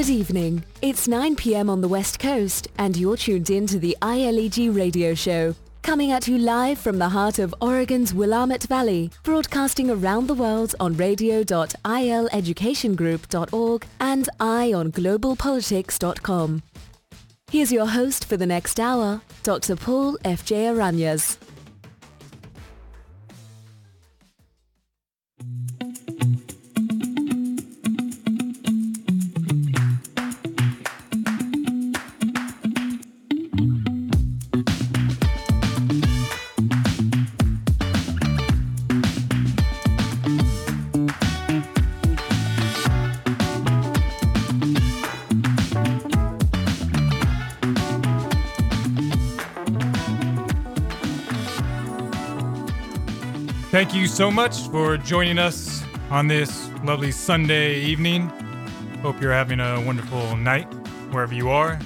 Good evening. It's 9 p.m. on the West Coast, and you're tuned in to the ILEG radio show, coming at you live from the heart of Oregon's Willamette Valley, broadcasting around the world on radio.ileducationgroup.org and eyeonglobalpolitics.com. Here's your host for the next hour, Dr. Paul F.J. Aranyas. Thank you so much for joining us on this lovely Sunday evening. Hope you're having a wonderful night wherever you are.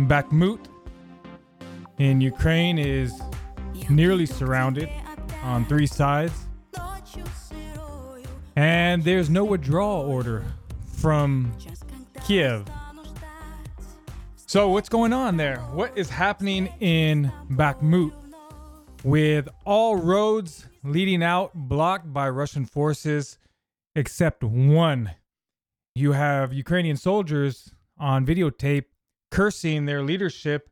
Bakhmut in Ukraine is nearly surrounded on three sides. And there's no withdrawal order from Kiev. So, what's going on there? What is happening in Bakhmut with all roads leading out blocked by Russian forces except one? You have Ukrainian soldiers on videotape cursing their leadership,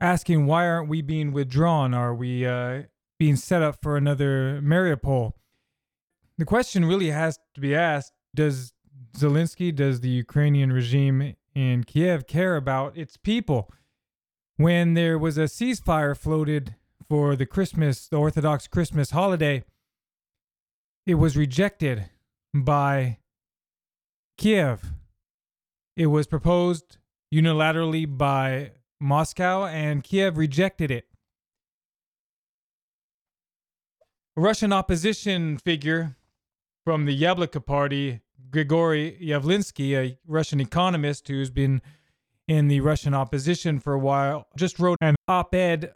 asking, Why aren't we being withdrawn? Are we uh, being set up for another Mariupol? The question really has to be asked does Zelensky, does the Ukrainian regime in Kiev care about its people? When there was a ceasefire floated for the Christmas, the Orthodox Christmas holiday, it was rejected by Kiev. It was proposed unilaterally by Moscow, and Kiev rejected it. A Russian opposition figure from the Yabloko party, Grigory Yavlinsky, a Russian economist who's been in the Russian opposition for a while, just wrote an op ed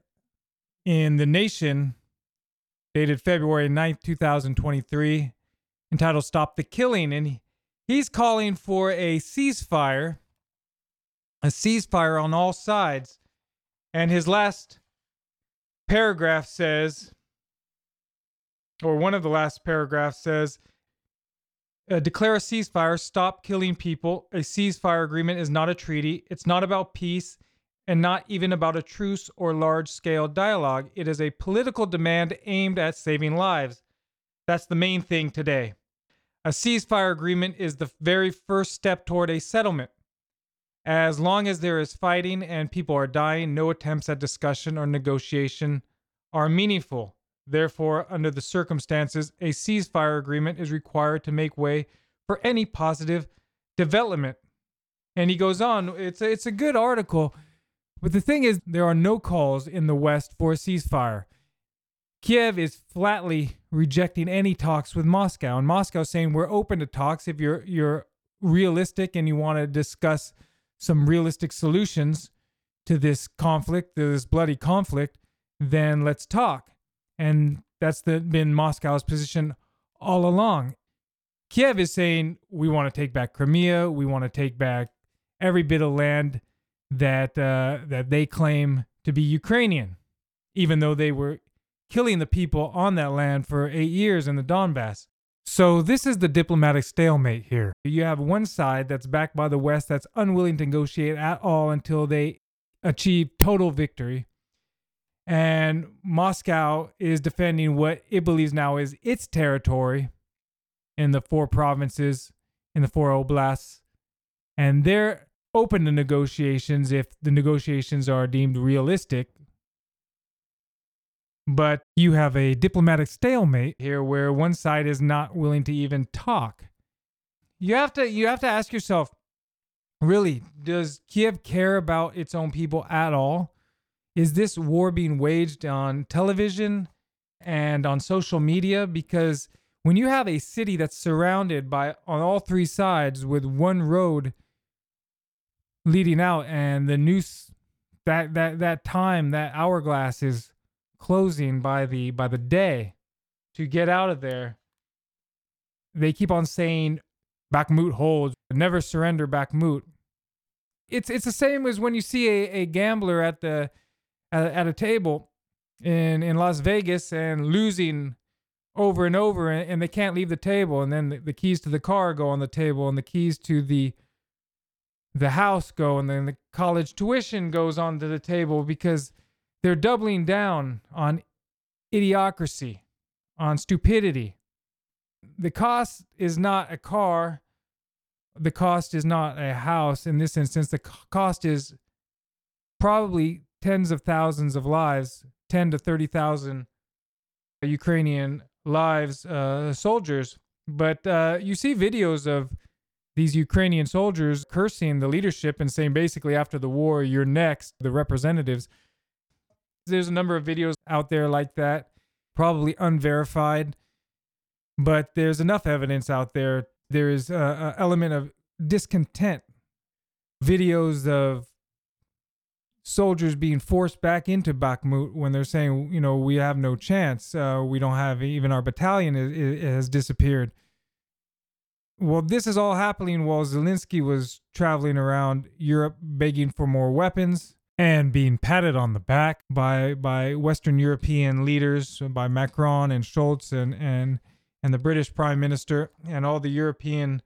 in The Nation dated February 9th, 2023, entitled Stop the Killing. And he's calling for a ceasefire, a ceasefire on all sides. And his last paragraph says, or one of the last paragraphs says, uh, declare a ceasefire, stop killing people. A ceasefire agreement is not a treaty. It's not about peace and not even about a truce or large scale dialogue. It is a political demand aimed at saving lives. That's the main thing today. A ceasefire agreement is the very first step toward a settlement. As long as there is fighting and people are dying, no attempts at discussion or negotiation are meaningful. Therefore, under the circumstances, a ceasefire agreement is required to make way for any positive development. And he goes on, it's a, it's a good article, but the thing is, there are no calls in the West for a ceasefire. Kiev is flatly rejecting any talks with Moscow, and Moscow saying we're open to talks if you're you're realistic and you want to discuss some realistic solutions to this conflict, to this bloody conflict, then let's talk. And that's the, been Moscow's position all along. Kiev is saying we want to take back Crimea, we want to take back every bit of land that uh, that they claim to be Ukrainian, even though they were killing the people on that land for eight years in the Donbass. So this is the diplomatic stalemate here. You have one side that's backed by the West that's unwilling to negotiate at all until they achieve total victory, and Moscow is defending what it believes now is its territory in the four provinces, in the four oblasts. And they're open to negotiations if the negotiations are deemed realistic. But you have a diplomatic stalemate here where one side is not willing to even talk. You have to you have to ask yourself, really, does Kiev care about its own people at all? Is this war being waged on television and on social media? Because when you have a city that's surrounded by on all three sides with one road leading out and the news that that that time, that hourglass is closing by the by the day to get out of there. They keep on saying Bakhmut holds, never surrender Bakhmut. It's it's the same as when you see a, a gambler at the at, at a table in in Las Vegas and losing over and over and, and they can't leave the table. And then the, the, keys to the car go on the table and the keys to the the house go and then the college tuition goes onto the table because they're doubling down on idiocracy on stupidity. The cost is not a car. The cost is not a house. In this instance the cost is probably tens of thousands of lives 10 to 30,000 Ukrainian lives, uh, soldiers. But uh, you see videos of these Ukrainian soldiers cursing the leadership and saying basically after the war, you're next, the representatives. There's a number of videos out there like that, probably unverified, but there's enough evidence out there. There's an element of discontent. Videos of soldiers being forced back into Bakhmut when they're saying, you know, we have no chance. Uh, we don't have even our battalion is, has disappeared. Well, this is all happening while Zelensky was traveling around Europe begging for more weapons and being patted on the back by by Western European leaders, by Macron and Scholz and and and the British Prime Minister and all the European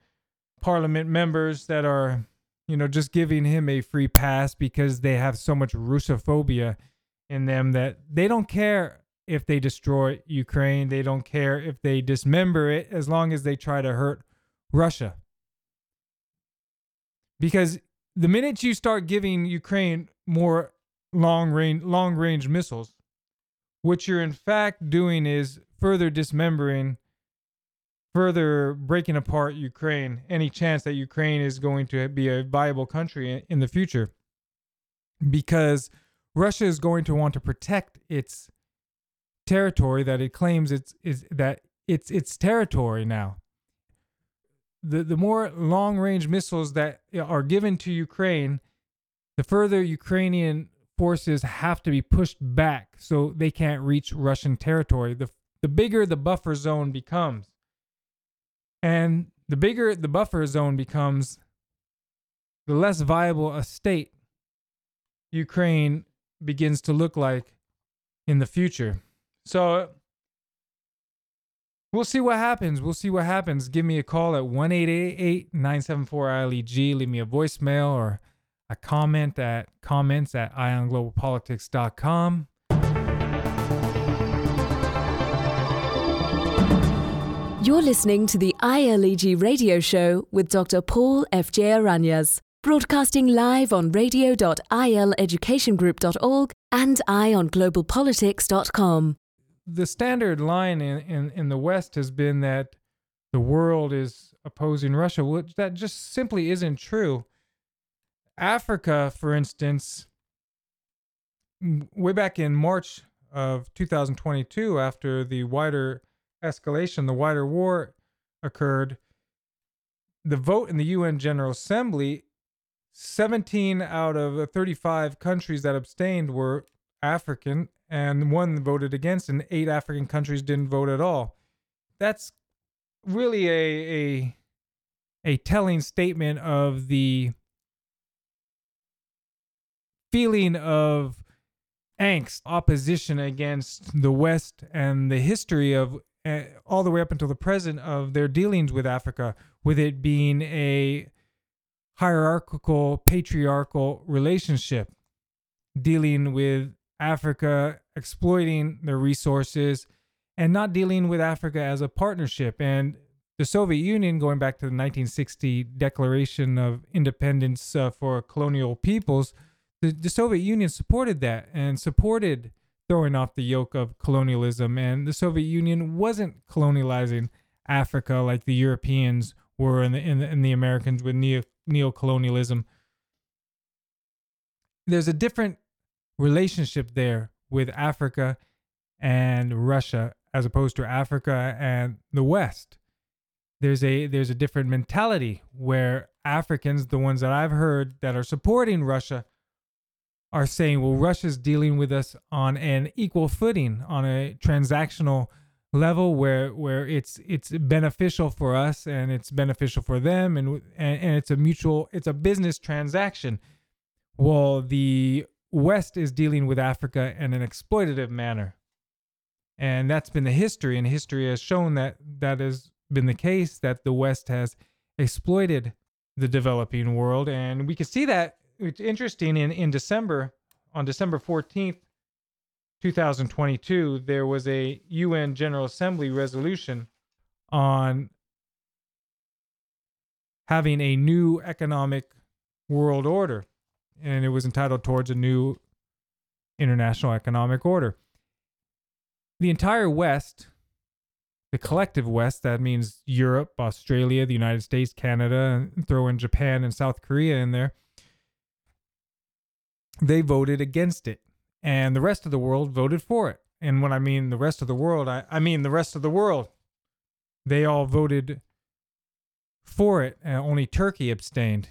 Parliament members that are you know, just giving him a free pass because they have so much Russophobia in them that they don't care if they destroy Ukraine. They don't care if they dismember it as long as they try to hurt Russia. Because the minute you start giving Ukraine more long range long range missiles, what you're in fact doing is further dismembering further breaking apart Ukraine, any chance that Ukraine is going to be a viable country in the future. Because Russia is going to want to protect its territory that it claims it's is that it's its territory now. The the more long range missiles that are given to Ukraine, the further Ukrainian forces have to be pushed back so they can't reach Russian territory. The the bigger the buffer zone becomes. And the bigger the buffer zone becomes, the less viable a state Ukraine begins to look like in the future. So we'll see what happens. We'll see what happens. Give me a call at 1 974 ILEG. Leave me a voicemail or a comment at comments at eyeonglobalpolitics.com. You're listening to the ILEG radio show with Dr. Paul F.J. Aranyas, broadcasting live on radio.ileducationgroup.org and eyeonglobalpolitics.com. The standard line in, in, in the West has been that the world is opposing Russia, which that just simply isn't true. Africa, for instance, way back in March of 2022, after the wider escalation, the wider war occurred, the vote in the UN General Assembly, 17 out of 35 countries that abstained were African, and one voted against, and eight African countries didn't vote at all. That's really a a, a telling statement of the feeling of angst, opposition against the West, and the history of uh, all the way up until the present of their dealings with Africa, with it being a hierarchical, patriarchal relationship, dealing with Africa exploiting their resources and not dealing with Africa as a partnership. And the Soviet Union, going back to the 1960 Declaration of Independence uh, for colonial peoples, the, the Soviet Union supported that and supported throwing off the yoke of colonialism. And the Soviet Union wasn't colonializing Africa like the Europeans were and the, in the, the Americans with neo neocolonialism. There's a different relationship there with Africa and Russia as opposed to Africa and the West. There's a there's a different mentality where Africans, the ones that I've heard that are supporting Russia, are saying, well, Russia's dealing with us on an equal footing, on a transactional level where where it's it's beneficial for us and it's beneficial for them and and, and it's a mutual it's a business transaction. Well, the West is dealing with Africa in an exploitative manner. And that's been the history, and history has shown that that has been the case, that the West has exploited the developing world. And we can see that it's interesting in, in December, on December 14th, 2022, there was a UN General Assembly resolution on having a new economic world order. And it was entitled Towards a New International Economic Order. The entire West, the collective West, that means Europe, Australia, the United States, Canada, and throw in Japan and South Korea in there, they voted against it. And the rest of the world voted for it. And when I mean the rest of the world, I, I mean the rest of the world. They all voted for it, and only Turkey abstained.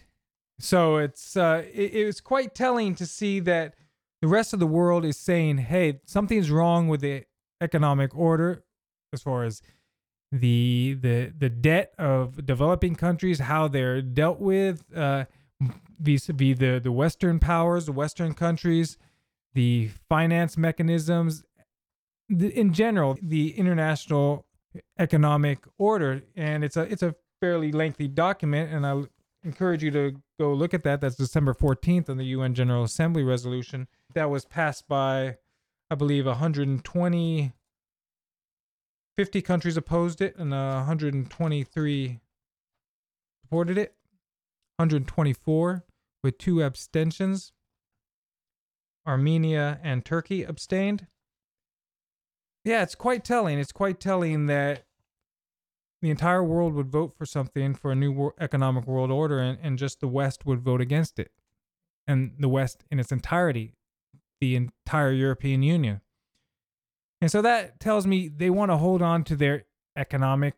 So it's uh, it, was quite telling to see that the rest of the world is saying, "Hey, something's wrong with the economic order as far as the the the debt of developing countries, how they're dealt with uh, vis-a-vis the the Western powers, the Western countries, the finance mechanisms, the, in general, the international economic order, and it's a it's a fairly lengthy document, and I encourage you to go look at that. That's December 14th on the UN General Assembly resolution. That was passed by, I believe, 120, 50 countries opposed it, and uh, 123 supported it, 124 with two abstentions. Armenia and Turkey abstained. Yeah, it's quite telling. It's quite telling that the entire world would vote for something for a new economic world order and, and just the West would vote against it. And the West in its entirety, the entire European Union. And so that tells me they want to hold on to their economic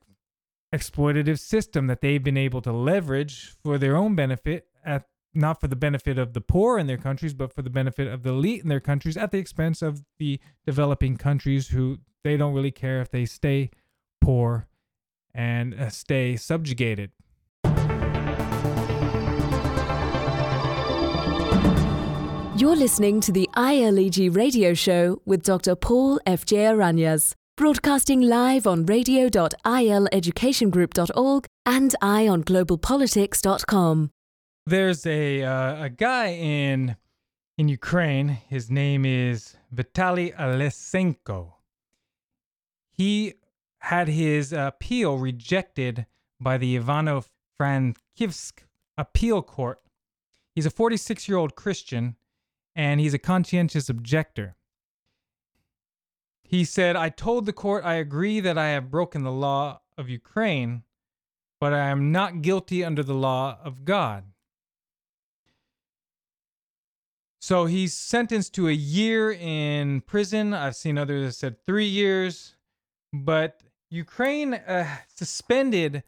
exploitative system that they've been able to leverage for their own benefit at not for the benefit of the poor in their countries, but for the benefit of the elite in their countries at the expense of the developing countries who they don't really care if they stay poor and uh, stay subjugated. You're listening to the ILEG radio show with Dr. Paul F.J. Aranyas, broadcasting live on radio.ileducationgroup.org and eyeonglobalpolitics.com. There's a uh, a guy in in Ukraine. His name is Vitaly Alesenko. He had his appeal rejected by the Ivano-Frankivsk appeal court. He's a 46 year old Christian and he's a conscientious objector. He said, I told the court I agree that I have broken the law of Ukraine, but I am not guilty under the law of God. So he's sentenced to a year in prison. I've seen others that said three years. But Ukraine uh, suspended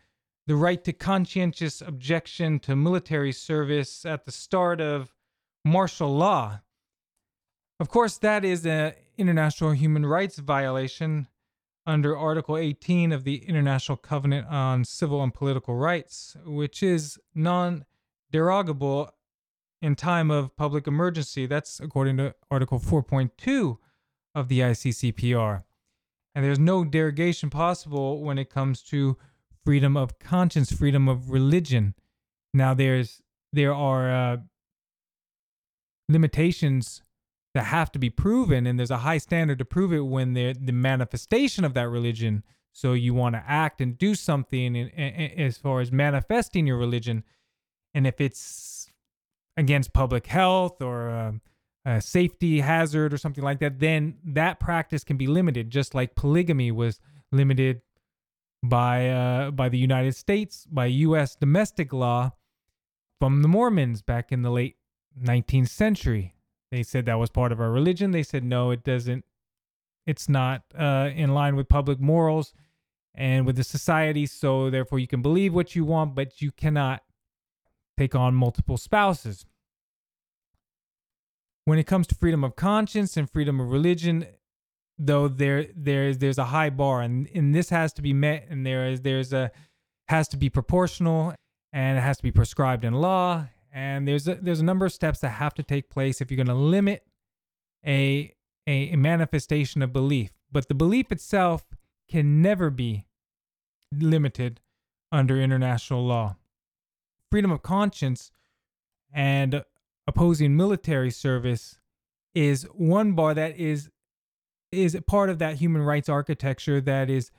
the right to conscientious objection to military service at the start of martial law. Of course, that is an international human rights violation under Article 18 of the International Covenant on Civil and Political Rights, which is non derogable in time of public emergency. That's according to Article 4.2 of the ICCPR. And there's no derogation possible when it comes to freedom of conscience, freedom of religion. Now, there's there are uh, limitations that have to be proven, and there's a high standard to prove it when the the manifestation of that religion. So you want to act and do something in, in, in, as far as manifesting your religion, and if it's against public health or a, a safety hazard or something like that, then that practice can be limited, just like polygamy was limited by uh, by the United States by U.S. domestic law from the Mormons back in the late 19th century. They said that was part of our religion. They said no, it doesn't. It's not uh, in line with public morals and with the society. So therefore, you can believe what you want, but you cannot take on multiple spouses. When it comes to freedom of conscience and freedom of religion, though there there's there's a high bar and, and this has to be met and there is there's a has to be proportional and it has to be prescribed in law and there's a, there's a number of steps that have to take place if you're going to limit a, a a manifestation of belief. But the belief itself can never be limited under international law. Freedom of conscience and opposing military service is one bar that is is part of that human rights architecture that is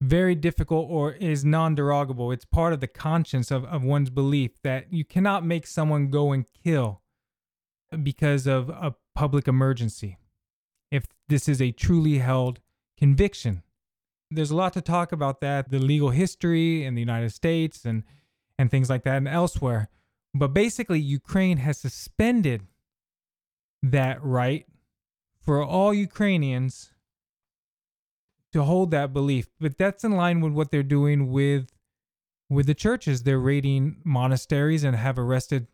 very difficult or is non-derogable. It's part of the conscience of, of one's belief that you cannot make someone go and kill because of a public emergency. If this is a truly held conviction. There's a lot to talk about that, the legal history in the United States and and things like that and elsewhere. But basically Ukraine has suspended that right for all Ukrainians to hold that belief. But that's in line with what they're doing with with the churches. They're raiding monasteries and have arrested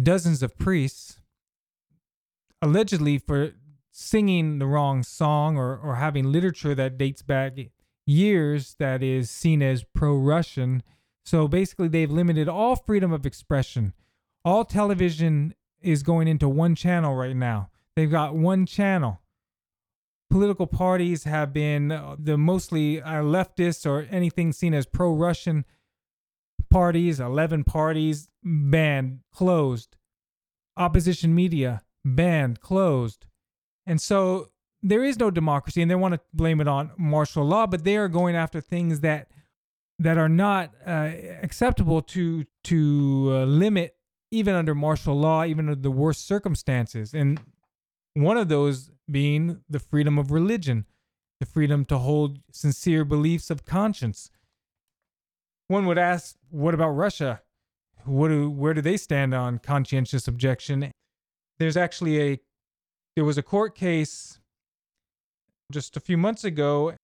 dozens of priests allegedly for singing the wrong song or, or having literature that dates back years that is seen as pro-Russian. So basically they've limited all freedom of expression. All television is going into one channel right now. They've got one channel. Political parties have been uh, the mostly leftists or anything seen as pro Russian parties, 11 parties banned, closed. Opposition media banned, closed. And so there is no democracy and they want to blame it on martial law, but they are going after things that that are not uh, acceptable to to uh, limit even under martial law, even under the worst circumstances. And one of those being the freedom of religion, the freedom to hold sincere beliefs of conscience. One would ask, what about Russia? What do, where do they stand on conscientious objection? There's actually a there was a court case just a few months ago.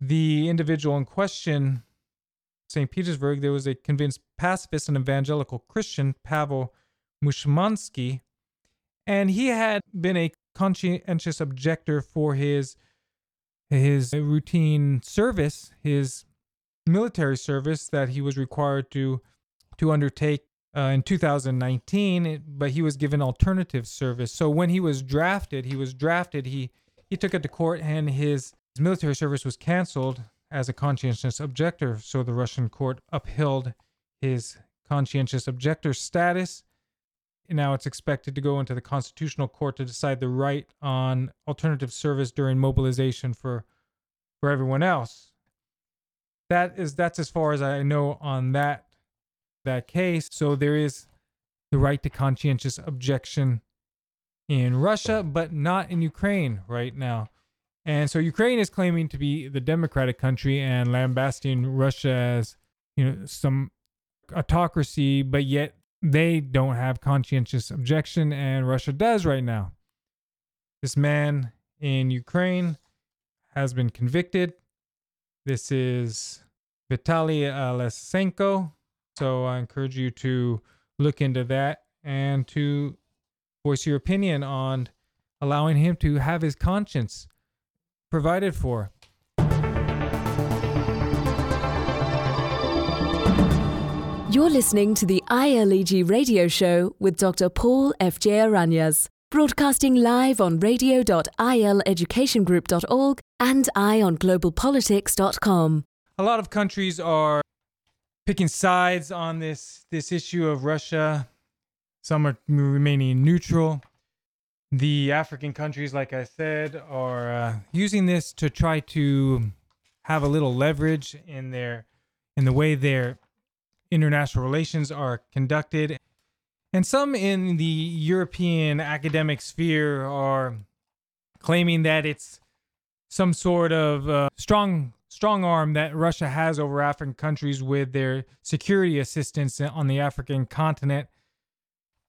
The individual in question, St. Petersburg, there was a convinced pacifist and evangelical Christian, Pavel Mushumansky, and he had been a conscientious objector for his his routine service, his military service that he was required to to undertake uh, in 2019, but he was given alternative service. So when he was drafted, he was drafted. He he took it to court, and his, his military service was canceled as a conscientious objector. So the Russian court upheld his conscientious objector status now it's expected to go into the constitutional court to decide the right on alternative service during mobilization for for everyone else. That is that's as far as i know on that that case. So there is the right to conscientious objection in russia but not in ukraine right now. And so ukraine is claiming to be the democratic country and lambasting russia as you know some autocracy but yet they don't have conscientious objection, and Russia does right now. This man in Ukraine has been convicted. This is Vitaly Alesenko. So I encourage you to look into that and to voice your opinion on allowing him to have his conscience provided for. You're listening to the ILEG radio show with Dr. Paul F.J. Aranyas, broadcasting live on radio.ileducationgroup.org and eyeonglobalpolitics.com. A lot of countries are picking sides on this this issue of Russia. Some are remaining neutral. The African countries, like I said, are uh, using this to try to have a little leverage in their in the way they're international relations are conducted. And some in the European academic sphere are claiming that it's some sort of uh, strong strong arm that Russia has over African countries with their security assistance on the African continent.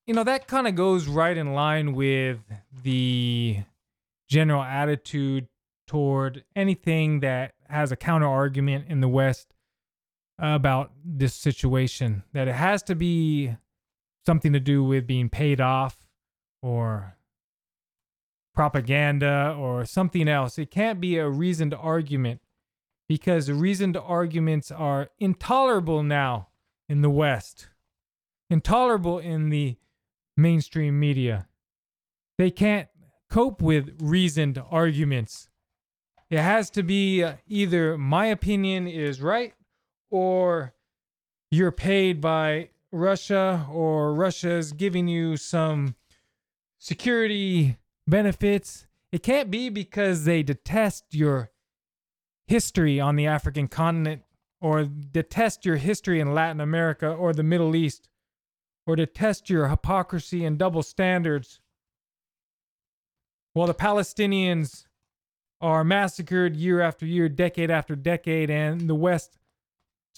You know, that kind of goes right in line with the general attitude toward anything that has a counter argument in the West about this situation that it has to be something to do with being paid off or propaganda or something else. It can't be a reasoned argument because reasoned arguments are intolerable now in the West, intolerable in the mainstream media. They can't cope with reasoned arguments. It has to be uh, either my opinion is right or you're paid by Russia or Russia is giving you some security benefits. It can't be because they detest your history on the African continent or detest your history in Latin America or the Middle East or detest your hypocrisy and double standards. While the Palestinians are massacred year after year, decade after decade, and the West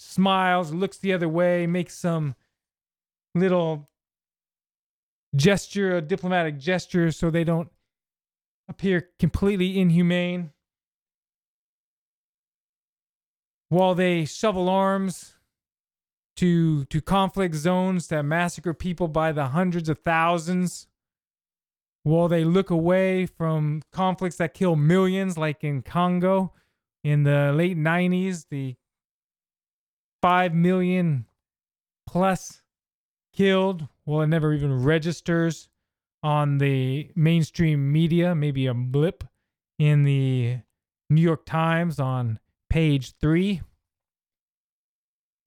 smiles, looks the other way, makes some little gesture, a diplomatic gesture, so they don't appear completely inhumane. While they shovel arms to to conflict zones that massacre people by the hundreds of thousands, while they look away from conflicts that kill millions, like in Congo in the late 90s, the 5 million plus killed. Well, it never even registers on the mainstream media, maybe a blip in the New York Times on page three.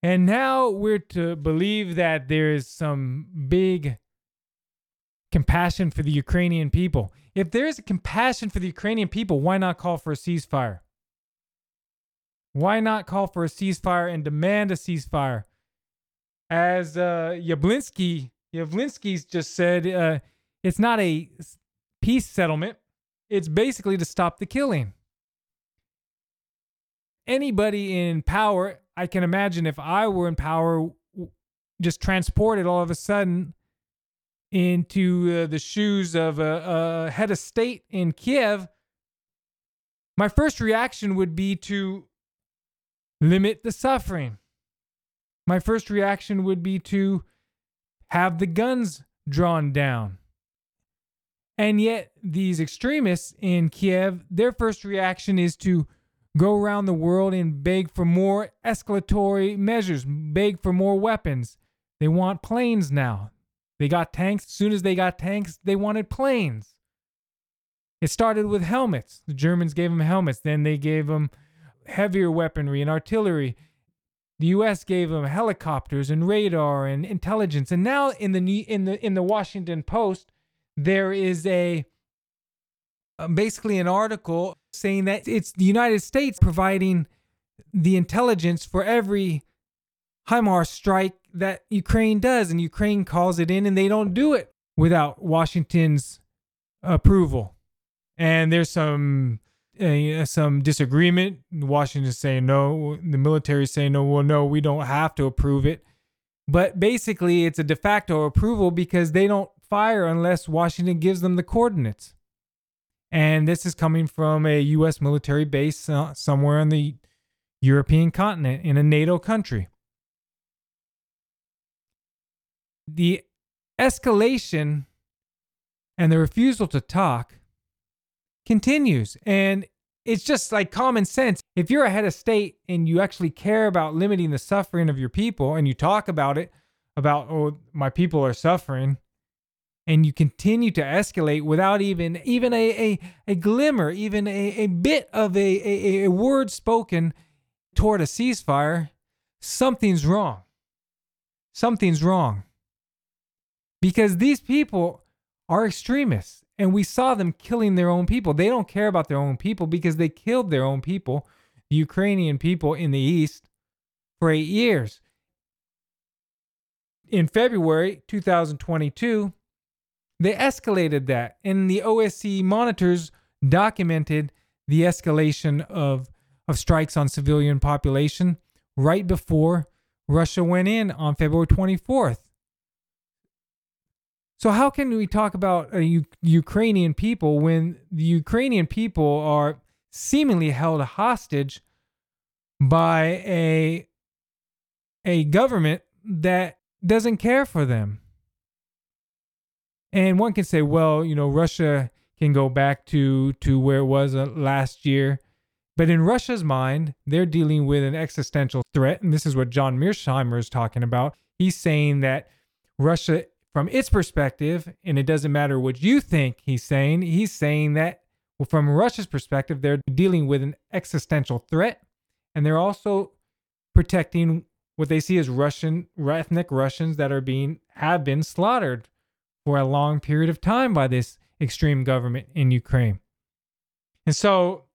And now we're to believe that there is some big compassion for the Ukrainian people. If there is a compassion for the Ukrainian people, why not call for a ceasefire? Why not call for a ceasefire and demand a ceasefire? As uh, Yablinski, just said, uh, it's not a peace settlement. It's basically to stop the killing. Anybody in power, I can imagine if I were in power, just transported all of a sudden into uh, the shoes of a, a head of state in Kiev, my first reaction would be to limit the suffering. My first reaction would be to have the guns drawn down. And yet, these extremists in Kiev, their first reaction is to go around the world and beg for more escalatory measures, beg for more weapons. They want planes now. They got tanks. As soon as they got tanks, they wanted planes. It started with helmets. The Germans gave them helmets. Then they gave them heavier weaponry and artillery. The U.S. gave them helicopters and radar and intelligence. And now in the in the in the Washington Post, there is a uh, basically an article saying that it's the United States providing the intelligence for every HIMARS strike that Ukraine does, and Ukraine calls it in, and they don't do it without Washington's approval. And there's some uh, some disagreement. Washington saying no, the military saying no. Well, no, we don't have to approve it. But basically, it's a de facto approval because they don't fire unless Washington gives them the coordinates. And this is coming from a U.S. military base uh, somewhere on the European continent in a NATO country. The escalation and the refusal to talk continues. And it's just like common sense. If you're a head of state and you actually care about limiting the suffering of your people and you talk about it, about, oh, my people are suffering, and you continue to escalate without even even a, a, a glimmer, even a, a bit of a, a, a word spoken toward a ceasefire, something's wrong. Something's wrong. Because these people are extremists and we saw them killing their own people. They don't care about their own people because they killed their own people, the Ukrainian people in the east, for eight years. In February 2022, they escalated that, and the OSCE monitors documented the escalation of, of strikes on civilian population right before Russia went in on February 24th. So how can we talk about uh, Ukrainian people when the Ukrainian people are seemingly held hostage by a a government that doesn't care for them? And one can say, well, you know, Russia can go back to to where it was uh, last year. But in Russia's mind, they're dealing with an existential threat, and this is what John Mearsheimer is talking about. He's saying that Russia, from its perspective, and it doesn't matter what you think he's saying, he's saying that well, from Russia's perspective, they're dealing with an existential threat, and they're also protecting what they see as Russian ethnic Russians that are being have been slaughtered for a long period of time by this extreme government in Ukraine. And so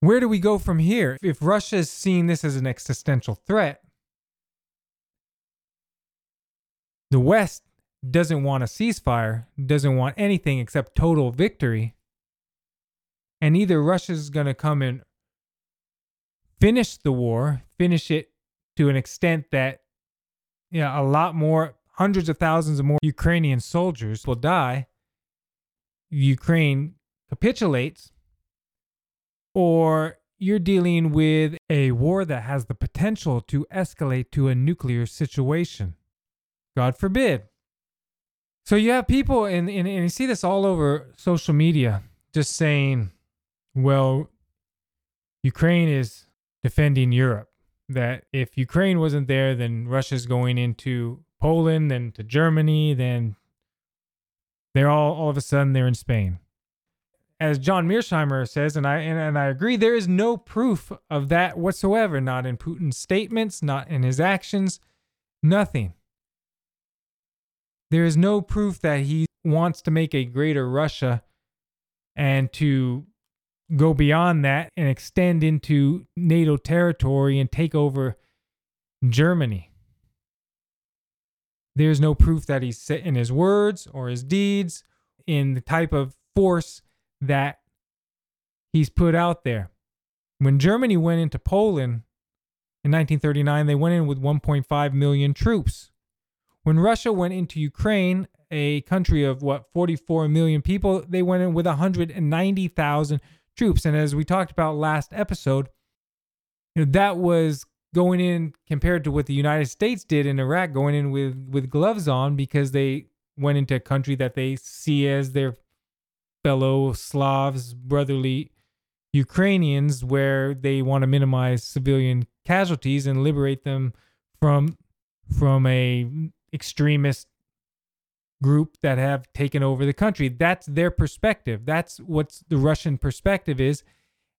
where do we go from here? If Russia is seeing this as an existential threat, the West doesn't want a ceasefire, doesn't want anything except total victory. And either Russia's going to come and finish the war, finish it to an extent that you know, a lot more, hundreds of thousands of more Ukrainian soldiers will die. Ukraine capitulates, or you're dealing with a war that has the potential to escalate to a nuclear situation. God forbid. So you have people, and, and, and you see this all over social media, just saying, well, Ukraine is defending Europe. That if Ukraine wasn't there, then Russia's going into Poland, then to Germany, then they're all all of a sudden they're in Spain. As John Mearsheimer says, and I and, and I agree, there is no proof of that whatsoever, not in Putin's statements, not in his actions, nothing. There is no proof that he wants to make a greater Russia and to go beyond that and extend into NATO territory and take over Germany. There's no proof that he's in his words or his deeds in the type of force that he's put out there. When Germany went into Poland in 1939, they went in with 1.5 million troops. When Russia went into Ukraine, a country of what 44 million people, they went in with 190,000 troops. And as we talked about last episode, you know, that was going in compared to what the United States did in Iraq, going in with, with gloves on because they went into a country that they see as their fellow Slavs, brotherly Ukrainians, where they want to minimize civilian casualties and liberate them from from a extremist group that have taken over the country. That's their perspective. That's what the Russian perspective is.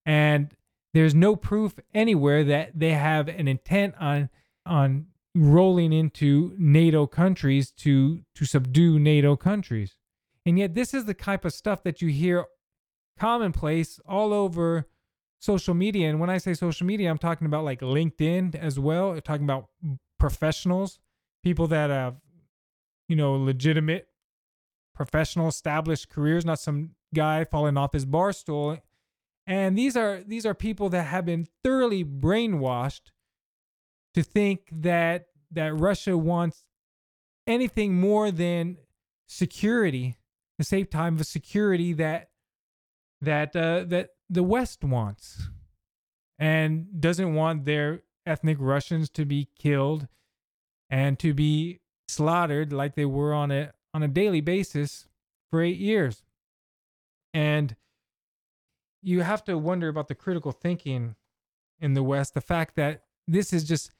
And there's no proof anywhere that they have an intent on on rolling into NATO countries to to subdue NATO countries. And yet this is the type of stuff that you hear commonplace all over social media. And when I say social media, I'm talking about like LinkedIn as well, I'm talking about professionals, people that have you know, legitimate, professional, established careers, not some guy falling off his bar stool. And these are these are people that have been thoroughly brainwashed to think that that Russia wants anything more than security, the same time of security that that uh, that the West wants, and doesn't want their ethnic Russians to be killed and to be slaughtered like they were on a on a daily basis for 8 years. And you have to wonder about the critical thinking in the West, the fact that this is just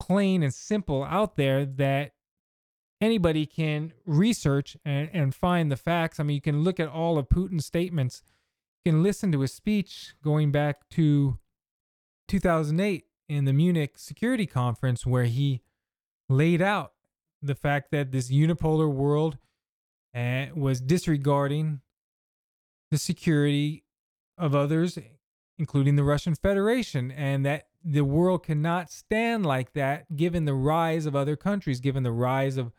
plain and simple out there that anybody can research and, and find the facts. I mean, you can look at all of Putin's statements, you can listen to his speech going back to 2008 in the Munich Security Conference, where he laid out the fact that this unipolar world uh, was disregarding the security of others, including the Russian Federation, and that the world cannot stand like that given the rise of other countries, given the rise of,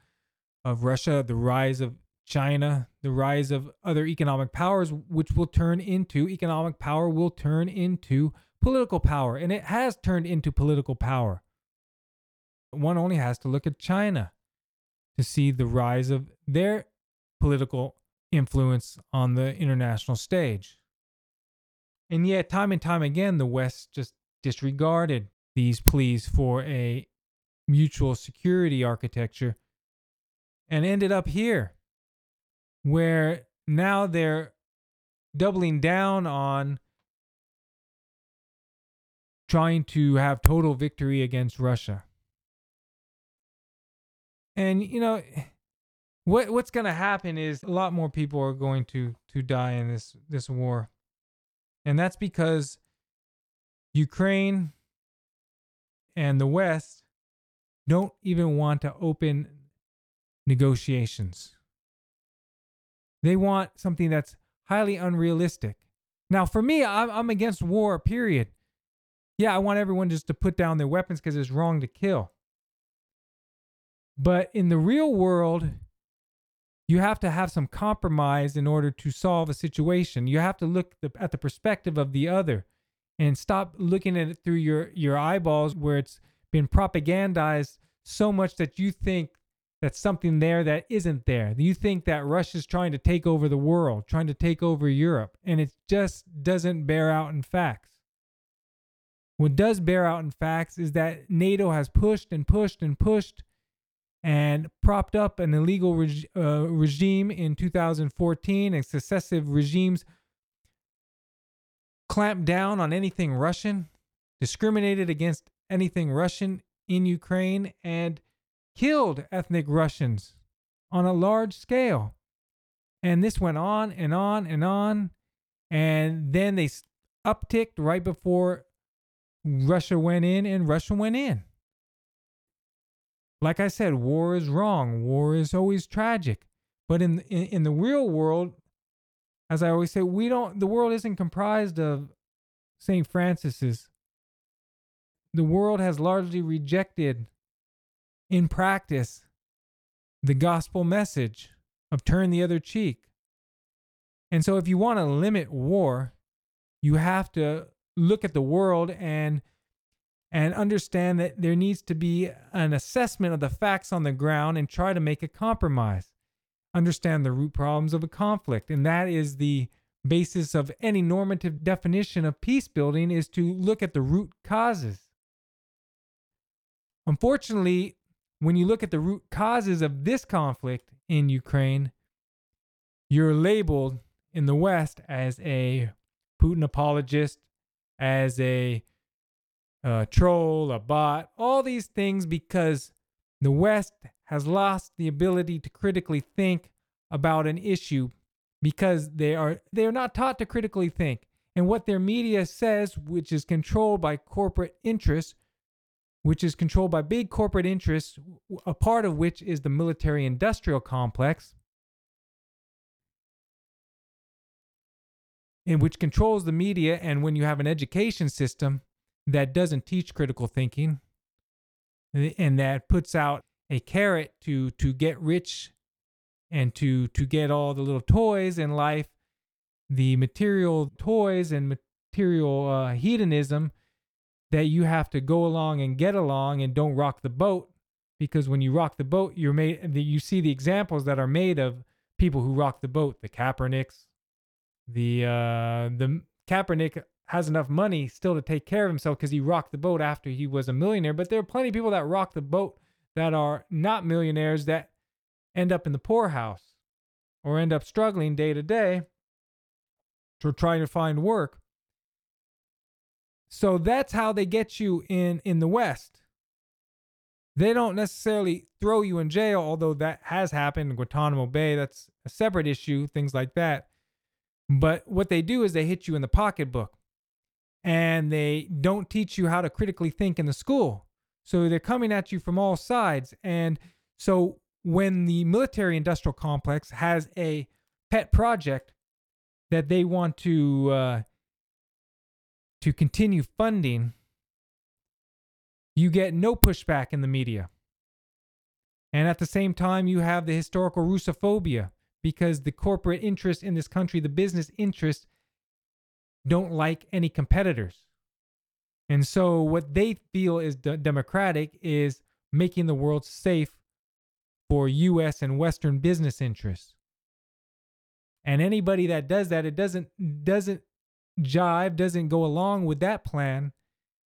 of Russia, the rise of China, the rise of other economic powers, which will turn into economic power, will turn into political power. And it has turned into political power. One only has to look at China to see the rise of their political influence on the international stage. And yet, time and time again, the West just disregarded these pleas for a mutual security architecture and ended up here where now they're doubling down on trying to have total victory against Russia. And you know what what's going to happen is a lot more people are going to to die in this this war. And that's because Ukraine and the West don't even want to open negotiations. They want something that's highly unrealistic. Now, for me, I'm, I'm against war, period. Yeah, I want everyone just to put down their weapons because it's wrong to kill. But in the real world, you have to have some compromise in order to solve a situation. You have to look at the perspective of the other and stop looking at it through your, your eyeballs where it's been propagandized so much that you think that's something there that isn't there. You think that Russia's trying to take over the world, trying to take over Europe, and it just doesn't bear out in facts. What does bear out in facts is that NATO has pushed and pushed and pushed and propped up an illegal uh, regime in 2014 and successive regimes clamped down on anything Russian, discriminated against anything Russian in Ukraine, and killed ethnic Russians on a large scale. And this went on and on and on. And then they upticked right before Russia went in, and Russia went in. Like I said, war is wrong. War is always tragic. But in, in, in the real world, as I always say, we don't. The world isn't comprised of Saint Francis's. The world has largely rejected in practice the gospel message of turn the other cheek. And so, if you want to limit war, you have to look at the world and and understand that there needs to be an assessment of the facts on the ground and try to make a compromise. Understand the root problems of a conflict, and that is the basis of any normative definition of peace building is to look at the root causes. Unfortunately, when you look at the root causes of this conflict in Ukraine, you're labeled in the West as a Putin apologist, as a, a troll, a bot, all these things because the West has lost the ability to critically think about an issue because they are they are not taught to critically think. And what their media says, which is controlled by corporate interests, which is controlled by big corporate interests, a part of which is the military industrial complex, and which controls the media. And when you have an education system that doesn't teach critical thinking and that puts out a carrot to to get rich and to to get all the little toys in life the material toys and material uh, hedonism that you have to go along and get along and don't rock the boat because when you rock the boat you're made you see the examples that are made of people who rock the boat the Kaepernicks the uh the Kaepernick has enough money still to take care of himself because he rocked the boat after he was a millionaire but there are plenty of people that rock the boat that are not millionaires that end up in the poorhouse or end up struggling day to day to trying to find work so that's how they get you in in the West. They don't necessarily throw you in jail, although that has happened in Guantanamo Bay. That's a separate issue, things like that. But what they do is they hit you in the pocketbook and they don't teach you how to critically think in the school. So they're coming at you from all sides. And so when the military industrial complex has a pet project that they want to uh, to continue funding, you get no pushback in the media. And at the same time, you have the historical Russophobia because the corporate interests in this country, the business interests, don't like any competitors. And so, what they feel is d- democratic is making the world safe for US and Western business interests. And anybody that does that, it doesn't doesn't jive, doesn't go along with that plan,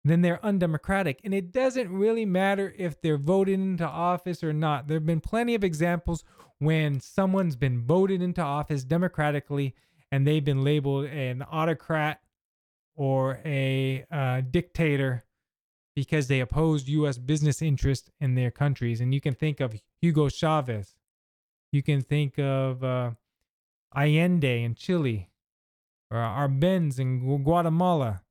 then they're undemocratic. And it doesn't really matter if they're voted into office or not. There have been plenty of examples when someone's been voted into office democratically and they've been labeled an autocrat or a uh, dictator because they opposed U.S. business interests in their countries. And you can think of Hugo Chavez. You can think of uh, Allende in Chile or Arbenz in Guatemala.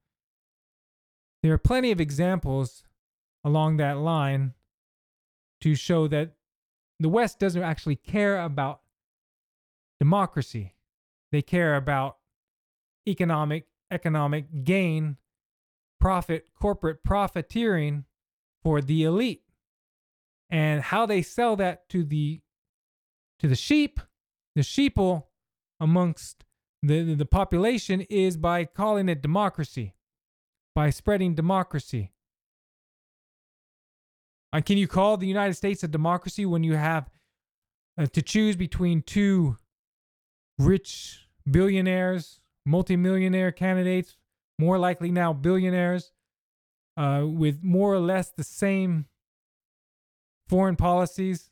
There are plenty of examples along that line to show that the West doesn't actually care about democracy. They care about economic economic gain, profit, corporate profiteering for the elite. And how they sell that to the to the sheep, the sheeple amongst the, the population is by calling it democracy, by spreading democracy. And can you call the United States a democracy when you have uh, to choose between two rich billionaires, multimillionaire candidates, more likely now billionaires, uh, with more or less the same foreign policies,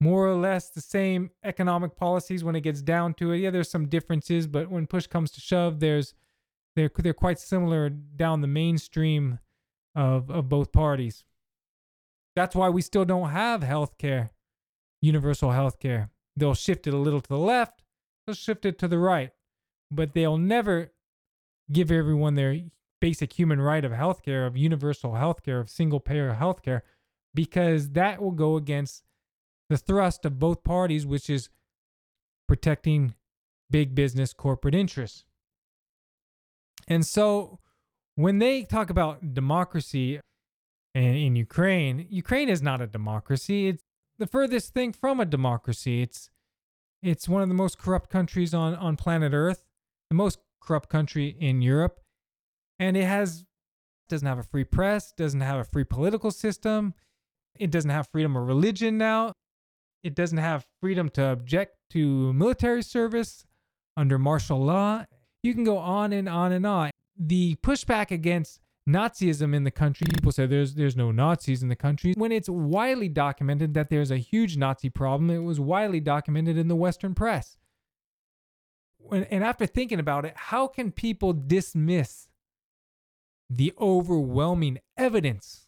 more or less the same economic policies when it gets down to it. Yeah, there's some differences, but when push comes to shove, there's they're they're quite similar down the mainstream of of both parties. That's why we still don't have health care, universal health care. They'll shift it a little to the left, shift it to the right, but they'll never give everyone their basic human right of healthcare, of universal healthcare, of single payer healthcare, because that will go against the thrust of both parties, which is protecting big business corporate interests. And so when they talk about democracy, in, in Ukraine, Ukraine is not a democracy. It's the furthest thing from a democracy. It's it's one of the most corrupt countries on, on planet Earth, the most corrupt country in Europe. And it has doesn't have a free press, doesn't have a free political system, it doesn't have freedom of religion now. It doesn't have freedom to object to military service under martial law. You can go on and on and on. The pushback against Nazism in the country. People say there's there's no Nazis in the country. When it's widely documented that there's a huge Nazi problem, it was widely documented in the Western press. And after thinking about it, how can people dismiss the overwhelming evidence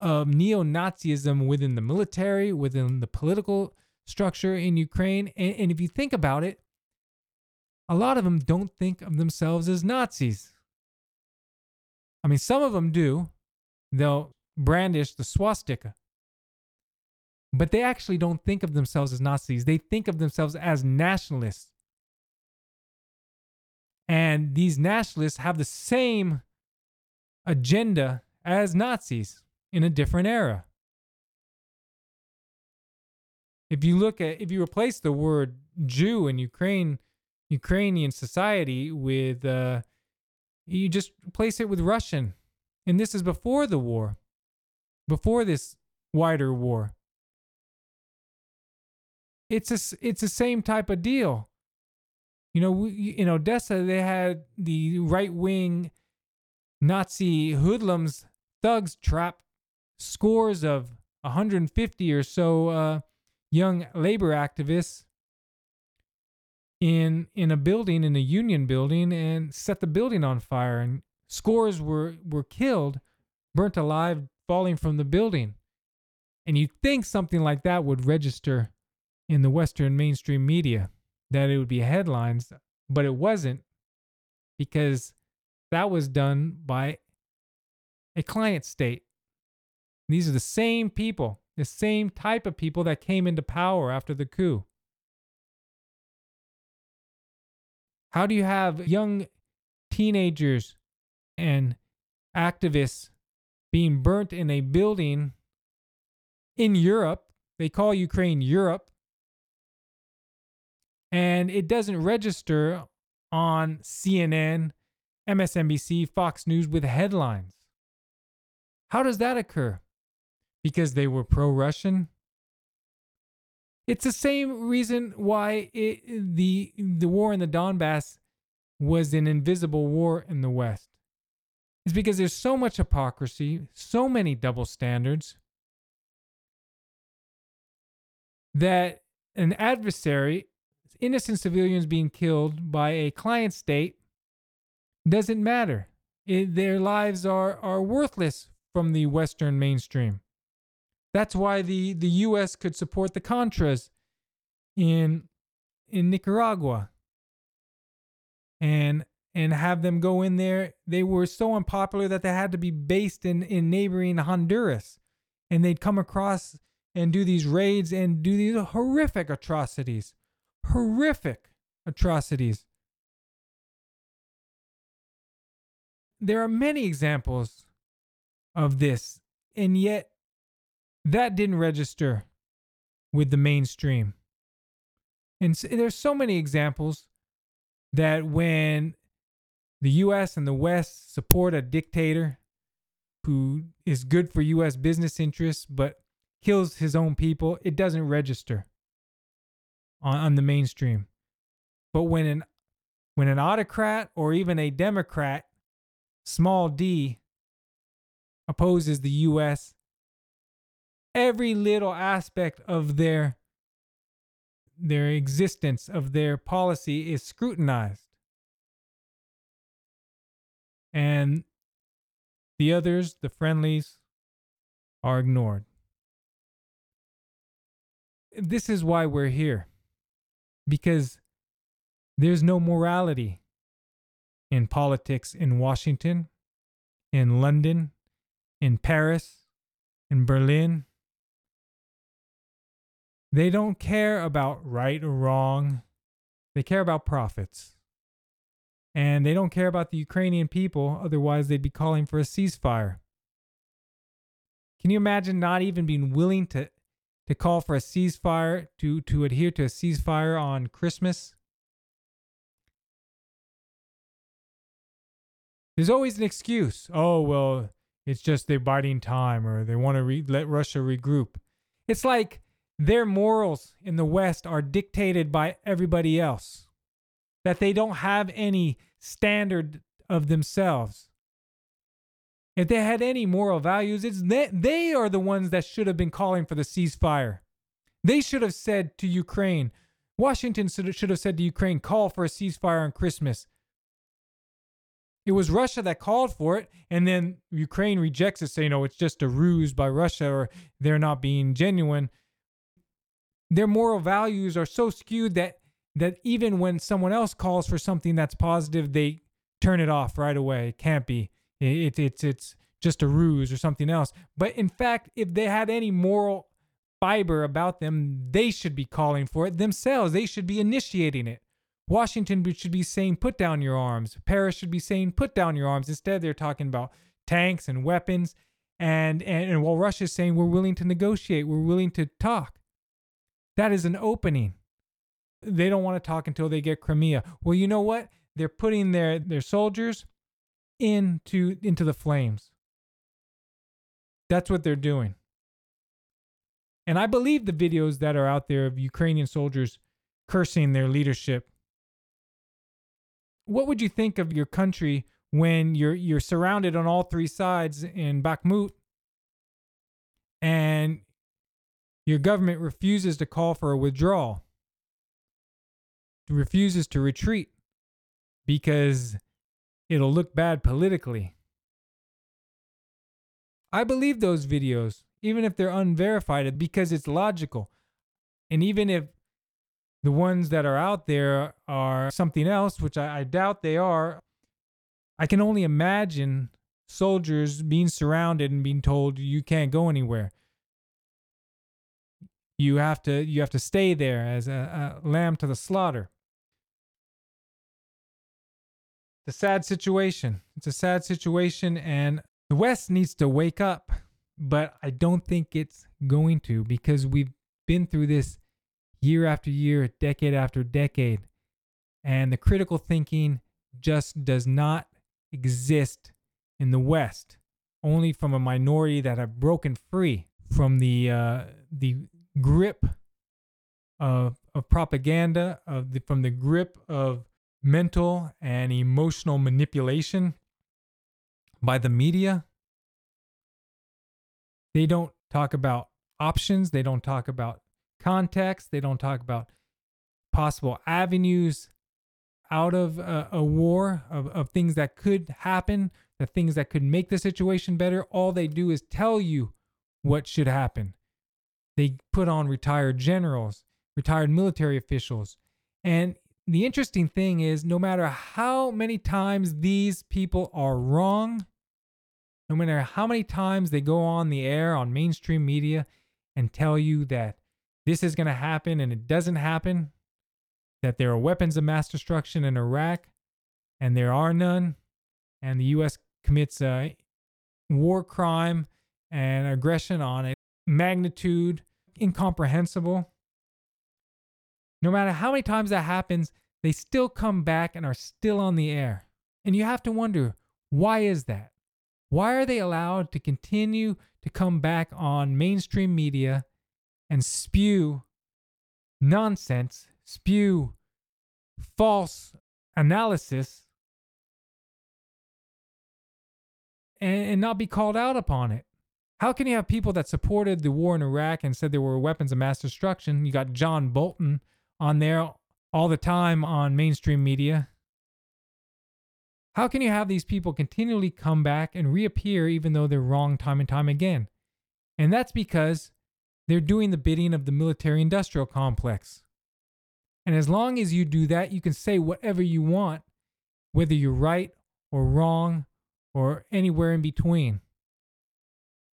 of neo Nazism within the military, within the political structure in Ukraine? And, and if you think about it, a lot of them don't think of themselves as Nazis. I mean, some of them do. They'll brandish the swastika. But they actually don't think of themselves as Nazis. They think of themselves as nationalists. And these nationalists have the same agenda as Nazis in a different era. If you look at, if you replace the word Jew in Ukraine, Ukrainian society with uh, you just place it with Russian. And this is before the war, before this wider war. It's a, it's the same type of deal. You know, we, in Odessa, they had the right wing Nazi hoodlums, thugs trap scores of 150 or so uh, young labor activists in in a building in a union building and set the building on fire and scores were were killed burnt alive falling from the building. And you'd think something like that would register in the western mainstream media that it would be headlines but it wasn't because that was done by a client state. These are the same people the same type of people that came into power after the coup How do you have young teenagers and activists being burnt in a building in Europe? They call Ukraine Europe. And it doesn't register on CNN, MSNBC, Fox News with headlines. How does that occur? Because they were pro Russian? It's the same reason why it, the the war in the Donbass was an invisible war in the West. It's because there's so much hypocrisy, so many double standards that an adversary, innocent civilians being killed by a client state, doesn't matter. It, their lives are, are worthless from the Western mainstream. That's why the, the U.S. could support the Contras in in Nicaragua and and have them go in there. They were so unpopular that they had to be based in, in neighboring Honduras. And they'd come across and do these raids and do these horrific atrocities. Horrific atrocities. There are many examples of this, and yet that didn't register with the mainstream. And there's so many examples that when the US and the West support a dictator who is good for US business interests but kills his own people, it doesn't register on, on the mainstream. But when an when an autocrat or even a democrat, small d, opposes the US, every little aspect of their their existence of their policy is scrutinized and the others, the friendlies, are ignored. This is why we're here. Because there's no morality in politics in Washington, in London, in Paris, in Berlin. They don't care about right or wrong. They care about profits and they don't care about the Ukrainian people, otherwise, they'd be calling for a ceasefire. Can you imagine not even being willing to, to call for a ceasefire, to, to adhere to a ceasefire on Christmas? There's always an excuse. Oh, well, it's just they're biding time or they want to re- let Russia regroup. It's like their morals in the West are dictated by everybody else that they don't have any standard of themselves. If they had any moral values, it's they, they are the ones that should have been calling for the ceasefire. They should have said to Ukraine, Washington should have said to Ukraine, call for a ceasefire on Christmas. It was Russia that called for it, and then Ukraine rejects it, saying, "No, it's just a ruse by Russia, or they're not being genuine." Their moral values are so skewed that that even when someone else calls for something that's positive, they turn it off right away. It can't be. It, it, it's it's just a ruse or something else. But in fact, if they had any moral fiber about them, they should be calling for it themselves. They should be initiating it. Washington should be saying, put down your arms. Paris should be saying, put down your arms. Instead, they're talking about tanks and weapons. And, and, and while Russia's saying, we're willing to negotiate, we're willing to talk. That is an opening they don't want to talk until they get Crimea. Well, you know what? They're putting their their soldiers into into the flames. That's what they're doing. And I believe the videos that are out there of Ukrainian soldiers cursing their leadership. What would you think of your country when you're you're surrounded on all three sides in Bakhmut and your government refuses to call for a withdrawal? refuses to retreat because it'll look bad politically. I believe those videos, even if they're unverified, because it's logical. And even if the ones that are out there are something else, which I, I doubt they are, I can only imagine soldiers being surrounded and being told you can't go anywhere. You have to you have to stay there as a, a lamb to the slaughter. A sad situation. It's a sad situation, and the West needs to wake up. But I don't think it's going to because we've been through this year after year, decade after decade. And the critical thinking just does not exist in the West, only from a minority that have broken free from the uh, the grip of, of propaganda, of the, from the grip of mental and emotional manipulation by the media. They don't talk about options, they don't talk about context, they don't talk about possible avenues out of a, a war, of, of things that could happen, the things that could make the situation better. All they do is tell you what should happen. They put on retired generals, retired military officials. And the interesting thing is, no matter how many times these people are wrong, no matter how many times they go on the air on mainstream media and tell you that this is going to happen and it doesn't happen, that there are weapons of mass destruction in Iraq and there are none, and the U.S. commits a war crime and aggression on magnitude incomprehensible. No matter how many times that happens, they still come back and are still on the air. And you have to wonder why is that? Why are they allowed to continue to come back on mainstream media and spew nonsense, spew false analysis, and, and not be called out upon it? How can you have people that supported the war in Iraq and said there were weapons of mass destruction? You got John Bolton on there all the time on mainstream media. How can you have these people continually come back and reappear even though they're wrong time and time again? And that's because they're doing the bidding of the military industrial complex. And as long as you do that, you can say whatever you want, whether you're right or wrong or anywhere in between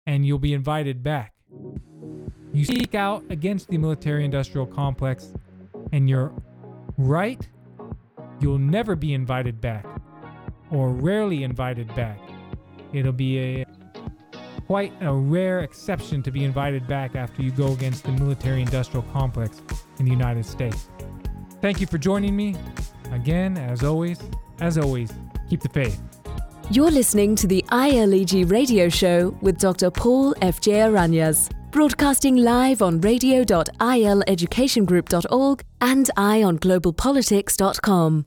and you'll be invited back. You speak out against the military industrial complex and you're right, you'll never be invited back or rarely invited back. It'll be a quite a rare exception to be invited back after you go against the military industrial complex in the United States. Thank you for joining me. Again, as always, as always, keep the faith. You're listening to the ILEG radio show with Dr. Paul F.J. Aranyas, broadcasting live on radio.ileducationgroup.org and eyeonglobalpolitics.com.